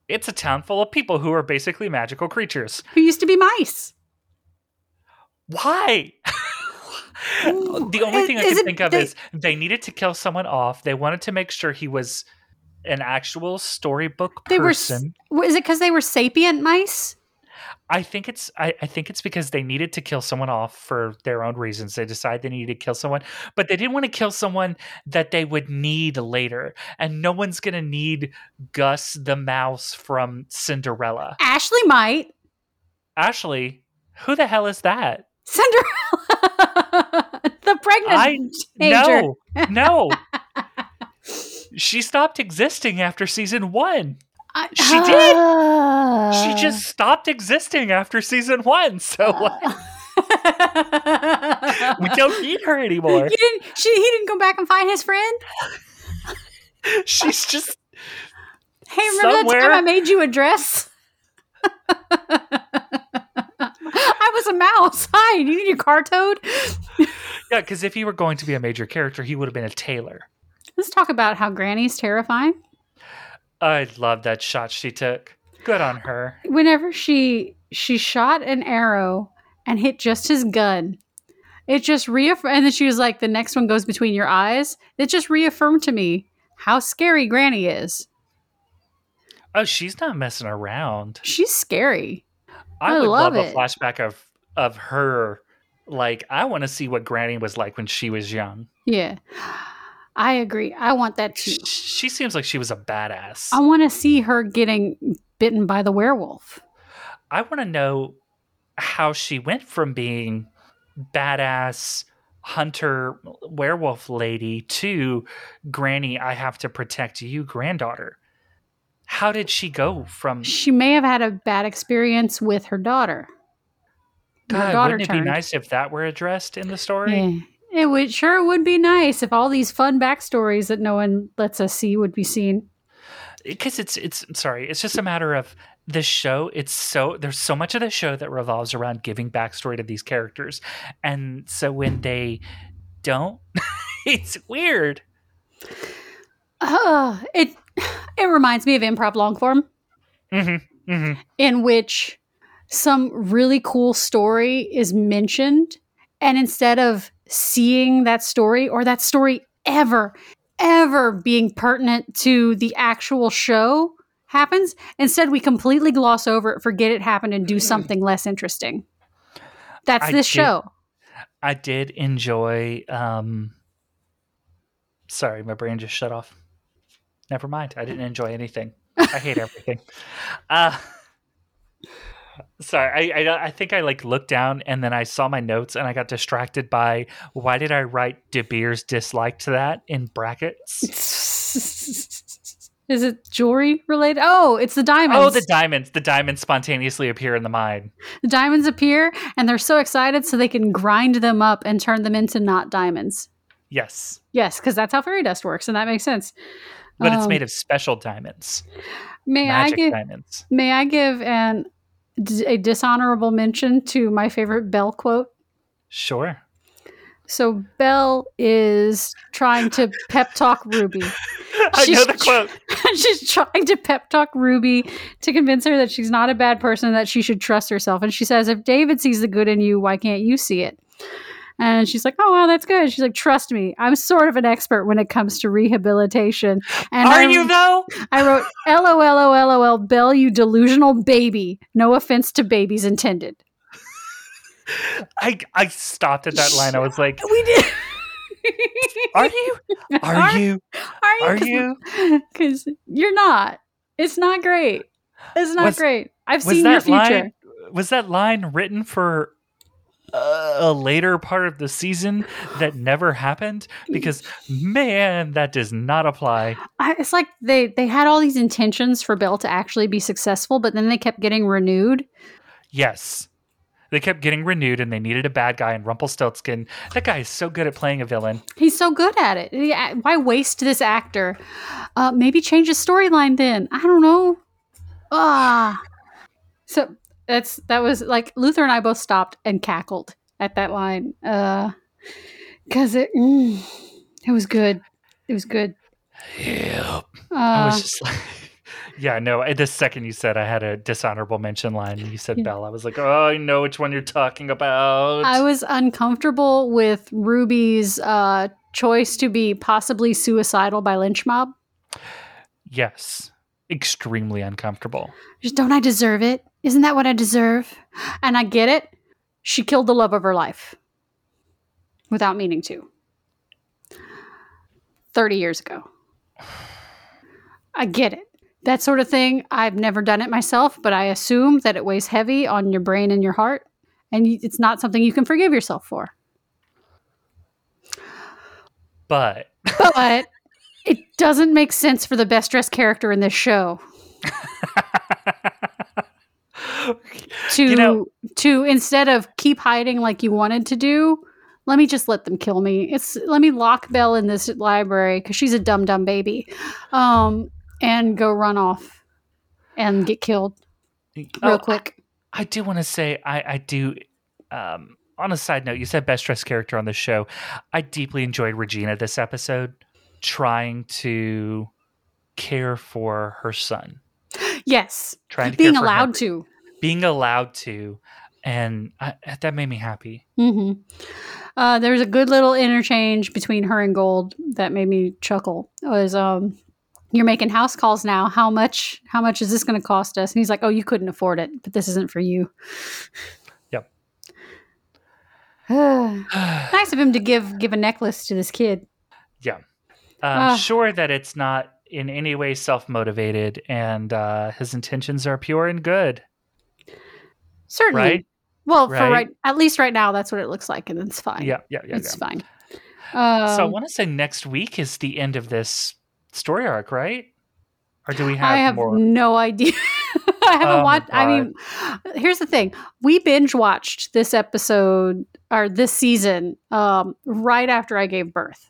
it's a town full of people who are basically magical creatures Who used to be mice? why the only Is- thing i can think of they- is they needed to kill someone off they wanted to make sure he was an actual storybook They were person Is it because they were sapient mice? I think it's I, I think it's because they needed to kill someone off for their own reasons they decided they needed to kill someone but they didn't want to kill someone that they would need later and no one's gonna need gus the mouse from cinderella Ashley might. Ashley, who the hell is that? Cinderella, the pregnant I no, no. she stopped existing after season one. I- She did. Ah. She just stopped existing after season one. So what? we don't need her anymore. He didn't. She. He didn't come back and find his friend. She's just Hey, remember that time I made you a dress? I was a mouse. Hi, you need your car towed? yeah. Because if he were going to be a major character, he would have been a tailor. Let's talk about how Granny's terrifying. I love that shot she took. Good on her. Whenever she she shot an arrow and hit just his gun, it just reaffirmed. And then she was like, "The next one goes between your eyes." It just reaffirmed to me how scary Granny is. Oh, she's not messing around. She's scary. I, I would love love, a flashback of of her. Like, I want to see what Granny was like when she was young. Yeah, I agree. I want that too. She, she seems like she was a badass. I want to see her getting bitten by the werewolf. I want to know how she went from being badass hunter werewolf lady to Granny. I have to protect you, granddaughter. How did she go from? She may have had a bad experience with her daughter. Her God, daughter wouldn't it turned. be nice if that were addressed in the story? Yeah. It would sure would be nice if all these fun backstories that no one lets us see would be seen. because it's it's sorry it's just a matter of the show it's so there's so much of the show that revolves around giving backstory to these characters and so when they don't it's weird Uh, it it reminds me of improv long form, mm-hmm, mm-hmm. in which some really cool story is mentioned, and instead of seeing that story or that story ever, ever being pertinent to the actual show happens, instead we completely gloss over it, forget it happened, and do something less interesting. That's I this did- show. i did enjoy um sorry my brain just shut off never mind i didn't enjoy anything i hate everything uh sorry I, I i think i like looked down and then i saw my notes and i got distracted by why did i write de beers dislike to that in brackets Is it jewelry related? Oh, it's the diamonds. oh the diamonds the diamonds spontaneously appear in the mine The diamonds appear and they're so excited so they can grind them up and turn them into not diamonds. yes Yes, because that's how fairy dust works, and that makes sense. but it's Um, made of special diamonds May I magic give diamonds May I give an a dishonorable mention to my favorite Belle quote? sure So Belle is trying to pep talk Ruby. i know the quote she's trying to pep talk Ruby to convince her that she's not a bad person, that she should trust herself. And she says, If David sees the good in you, why can't you see it? And she's like, Oh, wow, that's good. She's like, Trust me, I'm sort of an expert when it comes to rehabilitation. And are I, you though I wrote, LOL, Belle, you delusional baby. No offense to babies intended. I I stopped at that line. I was like, We did. "Are you? Are you? Are Are you?" Because you're not. It's not great. It's not Was- great. I've seen your future. line? Was that line written for a later part of the season that never happened? Because man, that does not apply. I, it's like they they had all these intentions for Belle to actually be successful, but then they kept getting renewed. Yes. They kept getting renewed and they needed a bad guy, and Rumpelstiltskin, that guy is so good at playing a villain. He's so good at it. Why waste this actor? Uh, maybe change his storyline then. I don't know. Ah, so that's that was like Luther and I both stopped and cackled at that line because it mm, it was good. It was good. Yep. Uh, I was just like, yeah, no. The second you said I had a dishonorable mention line, and you said Yeah. Belle, I was like, oh, I know which one you're talking about. I was uncomfortable with Ruby's uh, choice to be possibly suicidal by lynch mob. yes, extremely uncomfortable. Just don't I deserve it? Isn't that what I deserve? And I get it. She killed the love of her life without meaning to. 30 years ago. I get it. That sort of thing, I've never done it myself, but I assume that it weighs heavy on your brain and your heart, and it's not something you can forgive yourself for. But But doesn't make sense for the best dressed character in this show to You know- to instead of keep hiding like you wanted to do let me just let them kill me it's let me lock belle in this library because she's a dumb dumb baby um and go run off and get killed real Oh, quick I do want to say I, I do. Um, on a side note, you said best dressed character on the show. I deeply enjoyed Regina this episode, trying to care for her son, yes trying to being care allowed to being allowed to, and I, that made me happy. hmm Uh, there's a good little interchange between her and Gold that made me chuckle. It was um, you're making house calls now. How much? How much is this going to cost us? And he's like, oh, you couldn't afford it, but this isn't for you. Yep. nice of him to give give a necklace to this kid. Yeah. I'm Ah. sure that it's not in any way self motivated and uh, his intentions are pure and good, Certainly. right? Well, for Right? right, at least right now, that's what it looks like, and it's fine. Yeah, yeah, yeah. it's yeah. fine. Um, so I want to say next week is the end of this story arc, right? Or do we have, I have more? no idea. I haven't Oh watched. I mean, here's the thing: we binge watched this episode or this season um, right after I gave birth.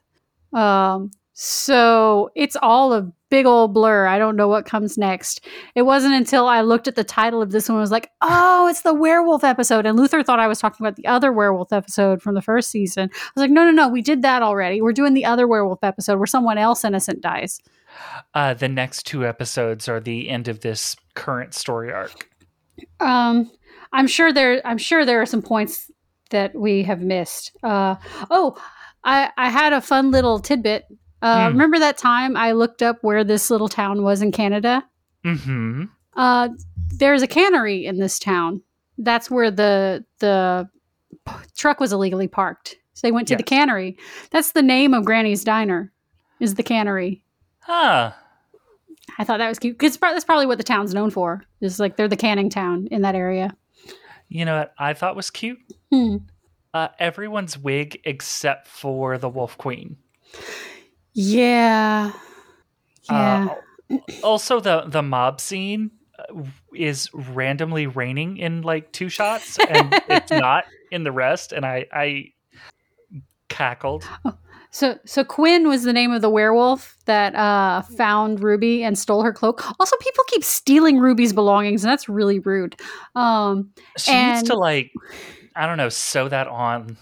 Um, So it's all a big old blur. I don't know what comes next. It wasn't until I looked at the title of this one and was like, oh, it's the werewolf episode. And Luther thought I was talking about the other werewolf episode from the first season. I was like, no, no, no, we did that already. We're doing the other werewolf episode where someone else innocent dies. Uh, the next two episodes are the end of this current story arc. Um, I'm sure there. I'm sure there are some points that we have missed. Uh, oh, I I had a fun little tidbit. Uh, Hmm. Remember that time I looked up where this little town was in Canada? Mm-hmm. Uh, there's a cannery in this town. That's where the the p- truck was illegally parked. So they went to the cannery. That's the name of Granny's Diner. Is the cannery. Huh. I thought that was cute because that's probably what the town's known for. Is like they're the canning town in that area. You know what I thought was cute? Hmm. Uh, everyone's wig except for the Wolf Queen. Yeah. Yeah. Uh, also, the the mob scene uh, is randomly raining in like two shots, and it's not in the rest. And I I cackled. so so Quinn was the name of the werewolf that uh found Ruby and stole her cloak. Also, people keep stealing Ruby's belongings, and that's really rude. Um She needs to like I don't know sew that on.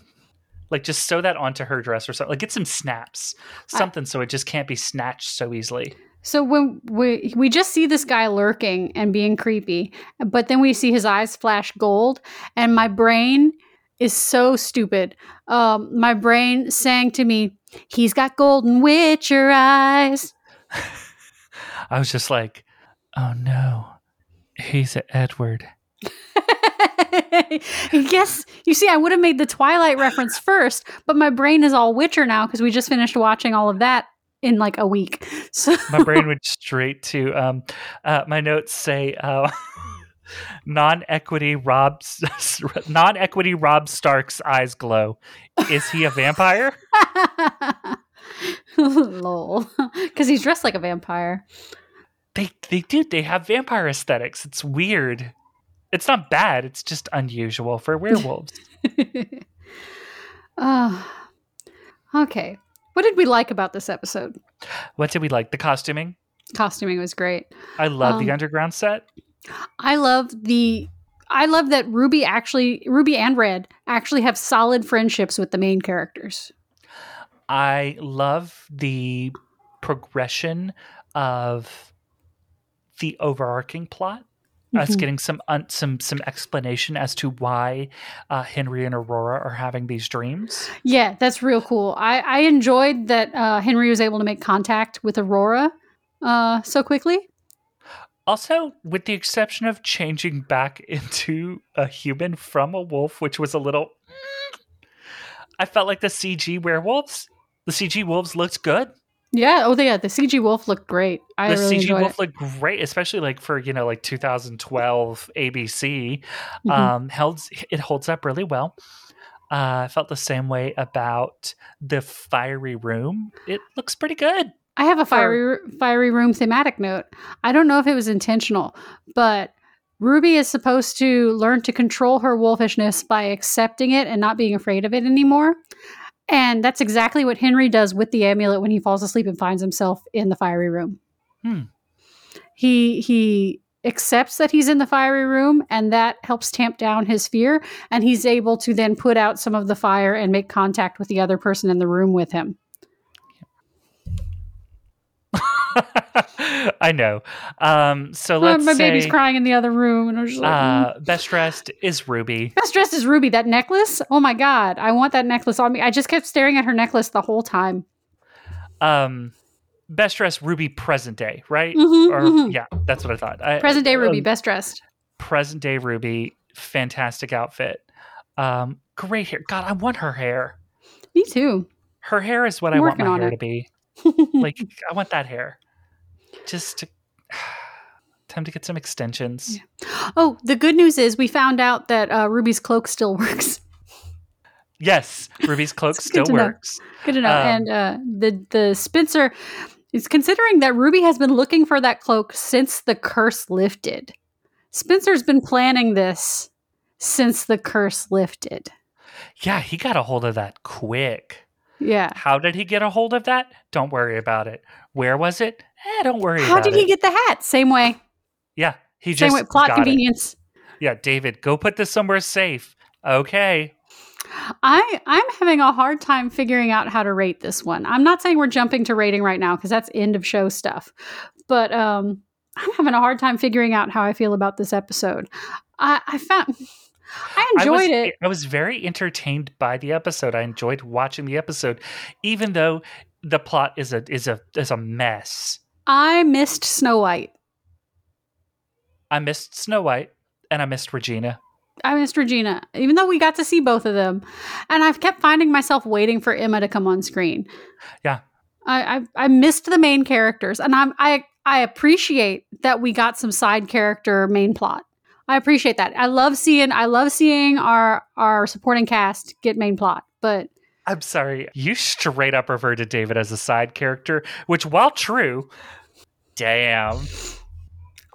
Like just sew that onto her dress or something. Like get some snaps, I- something so it just can't be snatched so easily. so when we we just see this guy lurking and being creepy, but then we see his eyes flash gold, and my brain is so stupid. Um, my brain sang to me, "He's got golden witcher eyes." I was just like, oh no, he's a Edward. yes, you see, I would have made the Twilight reference first, but my brain is all Witcher now because we just finished watching all of that in like a week. So My brain went straight to um, uh, my notes say uh, non-equity Rob non-equity Rob Stark's eyes glow. Is he a vampire? lol, because he's dressed like a vampire. They they do. They have vampire aesthetics. It's weird. It's not bad. It's just unusual for werewolves. uh, okay, what did we like about this episode? what did we like? The costuming. Costuming was great. I love Um, the underground set. I love the. I love that Ruby actually, Ruby and Red actually have solid friendships with the main characters. I love the progression of the overarching plot. Us Mhm. getting some un- some some explanation as to why uh, Henry and Aurora are having these dreams. Yeah, that's real cool. I, I enjoyed that uh, Henry was able to make contact with Aurora uh, so quickly. Also, with the exception of changing back into a human from a wolf, which was a little, I felt like the CG werewolves, the CG wolves looked good. Yeah. Oh, yeah. The CG wolf looked great. I the really CG wolf it. looked great, especially like for you know like 2012 ABC. Mhm. Um, held it holds up really well. Uh, I felt the same way about the fiery room. It looks pretty good. I have a fiery fiery room thematic note. I don't know if it was intentional, but Ruby is supposed to learn to control her wolfishness by accepting it and not being afraid of it anymore. And that's exactly what Henry does with the amulet when he falls asleep and finds himself in the fiery room. Hmm. He he accepts that he's in the fiery room and that helps tamp down his fear and he's able to then put out some of the fire and make contact with the other person in the room with him. I know. Um, so Uh, let's my say baby's crying in the other room and I was just like, mm. uh, best dressed is Ruby. Best dressed is Ruby. That necklace? Oh my god, I want that necklace on me. I just kept staring at her necklace the whole time. Um, best dressed Ruby present day, right? Mhm, or mhm. yeah, that's what I thought. I, Present day Ruby, um, best dressed. present day Ruby, fantastic outfit. Um, great hair. God, I want her hair. Me too. Her hair is what I'm I want my hair it. to be. Like I want that hair. Just to time to get some extensions. oh, the good news is we found out that uh, Ruby's cloak still works. Yes, Ruby's cloak still to know. works. Good enough. Um, and uh, the the Spencer is considering that Ruby has been looking for that cloak since the curse lifted. Spencer's been planning this since the curse lifted. Yeah, he got a hold of that quick. Yeah. How did he get a hold of that? Don't worry about it. Where was it? Eh, don't worry How did it. he get the hat? Same way. yeah, he Same just way. Plot got it. convenience. Yeah, David, go put this somewhere safe. Okay. I I'm having a hard time figuring out how to rate this one. I'm not saying we're jumping to rating right now because that's end of show stuff. But um I'm having a hard time figuring out how I feel about this episode. I, I found I enjoyed I was, it. I was very entertained by the episode. I enjoyed watching the episode, even though the plot is a is a is a mess. I missed Snow White. I missed Snow White and I missed Regina. I missed Regina, even though we got to see both of them. And I've kept finding myself waiting for Emma to come on screen. Yeah. I, I I missed the main characters, and I'm I I appreciate that we got some side character main plot. I appreciate that. I love seeing I love seeing our our supporting cast get main plot. But I'm sorry, you straight up referred to David as a side character, which, while true, damn.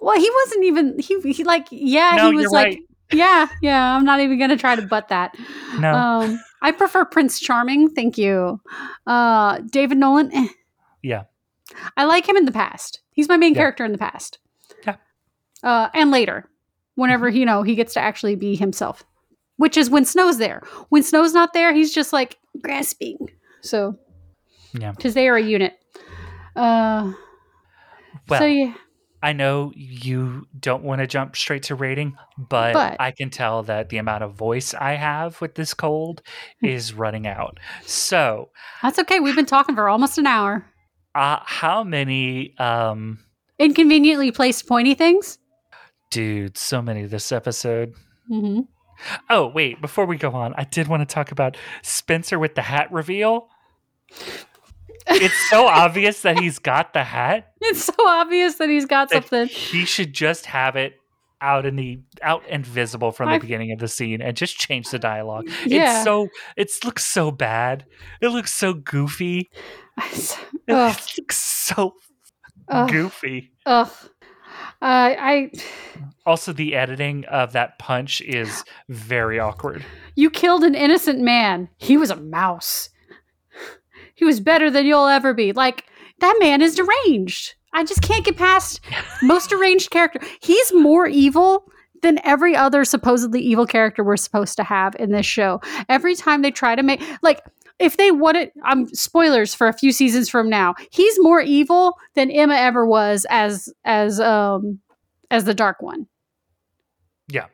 well, he wasn't even he he like yeah No, he was like right. yeah yeah. I'm not even gonna try to butt that. No, Um, I prefer Prince Charming. Thank you. Uh, David Nolan. eh. Yeah. I like him in the past. He's my main Yeah. character in the past. Yeah. Uh, and later, whenever you know he gets to actually be himself, which is when Snow's there. When Snow's not there, he's just like grasping. So yeah. because they are a unit. Uh, Well, so yeah, I know you don't want to jump straight to rating, but, But- I can tell that the amount of voice I have with this cold Hmm. is running out. So, that's okay. We've been talking for almost an hour. uh, how many, um, Inconveniently placed pointy things. dude, so many this episode. hmm Oh, wait, before we go on, I did want to talk about Spencer with the hat reveal. It's so obvious that he's got the hat. It's so obvious that he's got that something. He should just have it out in the out and visible from the I- beginning of the scene and just change the dialogue. Yeah. It's so it looks so bad. It looks so goofy. It looks so Ugh. goofy. Ugh. Uh, I Also, the editing of that punch is very awkward. you killed an innocent man. He was a mouse. He was better than you'll ever be. Like that man is deranged. I just can't get past most deranged character. He's more evil than every other supposedly evil character we're supposed to have in this show. Every time they try to make like if they wanted um spoilers for a few seasons from now, he's more evil than Emma ever was as as um as the dark one. Yeah.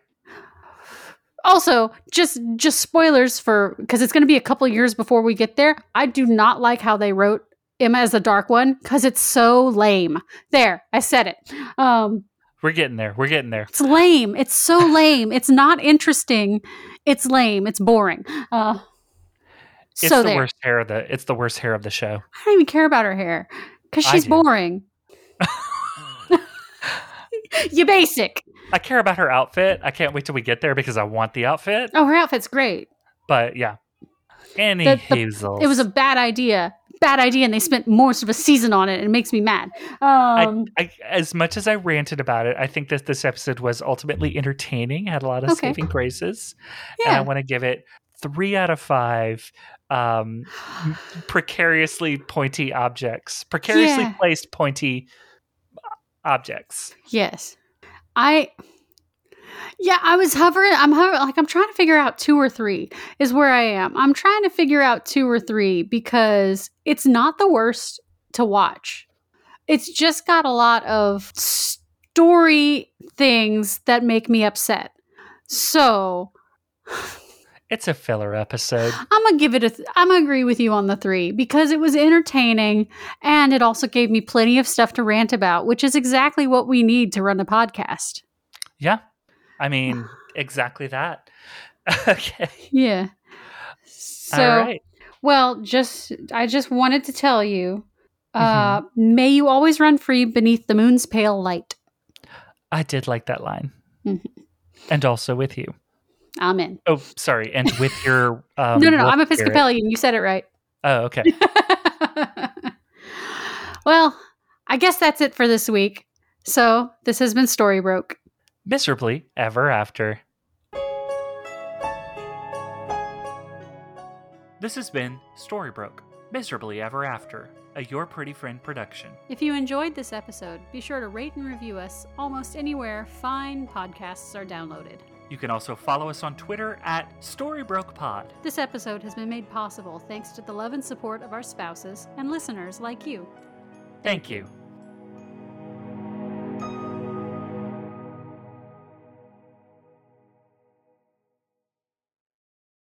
Also, just just spoilers for because it's going to be a couple years before we get there. I do not like how they wrote Emma as the dark one because it's so lame. There, I said it. Um, We're getting there. We're getting there. it's lame. It's so lame. It's not interesting. It's lame. It's boring. Uh, It's so the there. worst hair of the it's the worst hair of the show. I don't even care about her hair because she's boring. you basic. I care about her outfit. I can't wait till we get there because I want the outfit. Oh, her outfit's great. But yeah. Any The- the- Hazel. It was a bad idea. Bad idea, and they spent most of a season on it. and It makes me mad. Um, I, as much as I ranted about it, I think that this episode was ultimately entertaining, had a lot of Okay. saving graces. And I want to give it three out of five um, precariously pointy objects, precariously Yeah. placed pointy objects. Yes. I Yeah, I was hovering I'm hovering like I'm trying to figure out 2 or 3 is where I am. I'm trying to figure out 2 or 3 because it's not the worst to watch. It's just got a lot of story things that make me upset. So, It's a filler episode. I'm gonna give it a. Th- I'm gonna agree with you on the three because it was entertaining and it also gave me plenty of stuff to rant about, which is exactly what we need to run a podcast. Yeah. I mean, exactly that. okay. Yeah. So, All right. well, just I just wanted to tell you, uh, may you always run free beneath the moon's pale light. I did like that line. Mhm. And also with you. Amen. Oh, sorry. And with your. Um, no, no, no. I'm spirit. Episcopalian. You said it right. Oh, okay. well, I guess that's it for this week. So this has been Story Broke. Miserably ever after. This has been Storybroke, Miserably Ever After, a Your Pretty Friend production. If you enjoyed this episode, be sure to rate and review us almost anywhere fine podcasts are downloaded. You can also follow us on Twitter at StoryBrokePod. This episode has been made possible thanks to the love and support of our spouses and listeners like you. Thank you.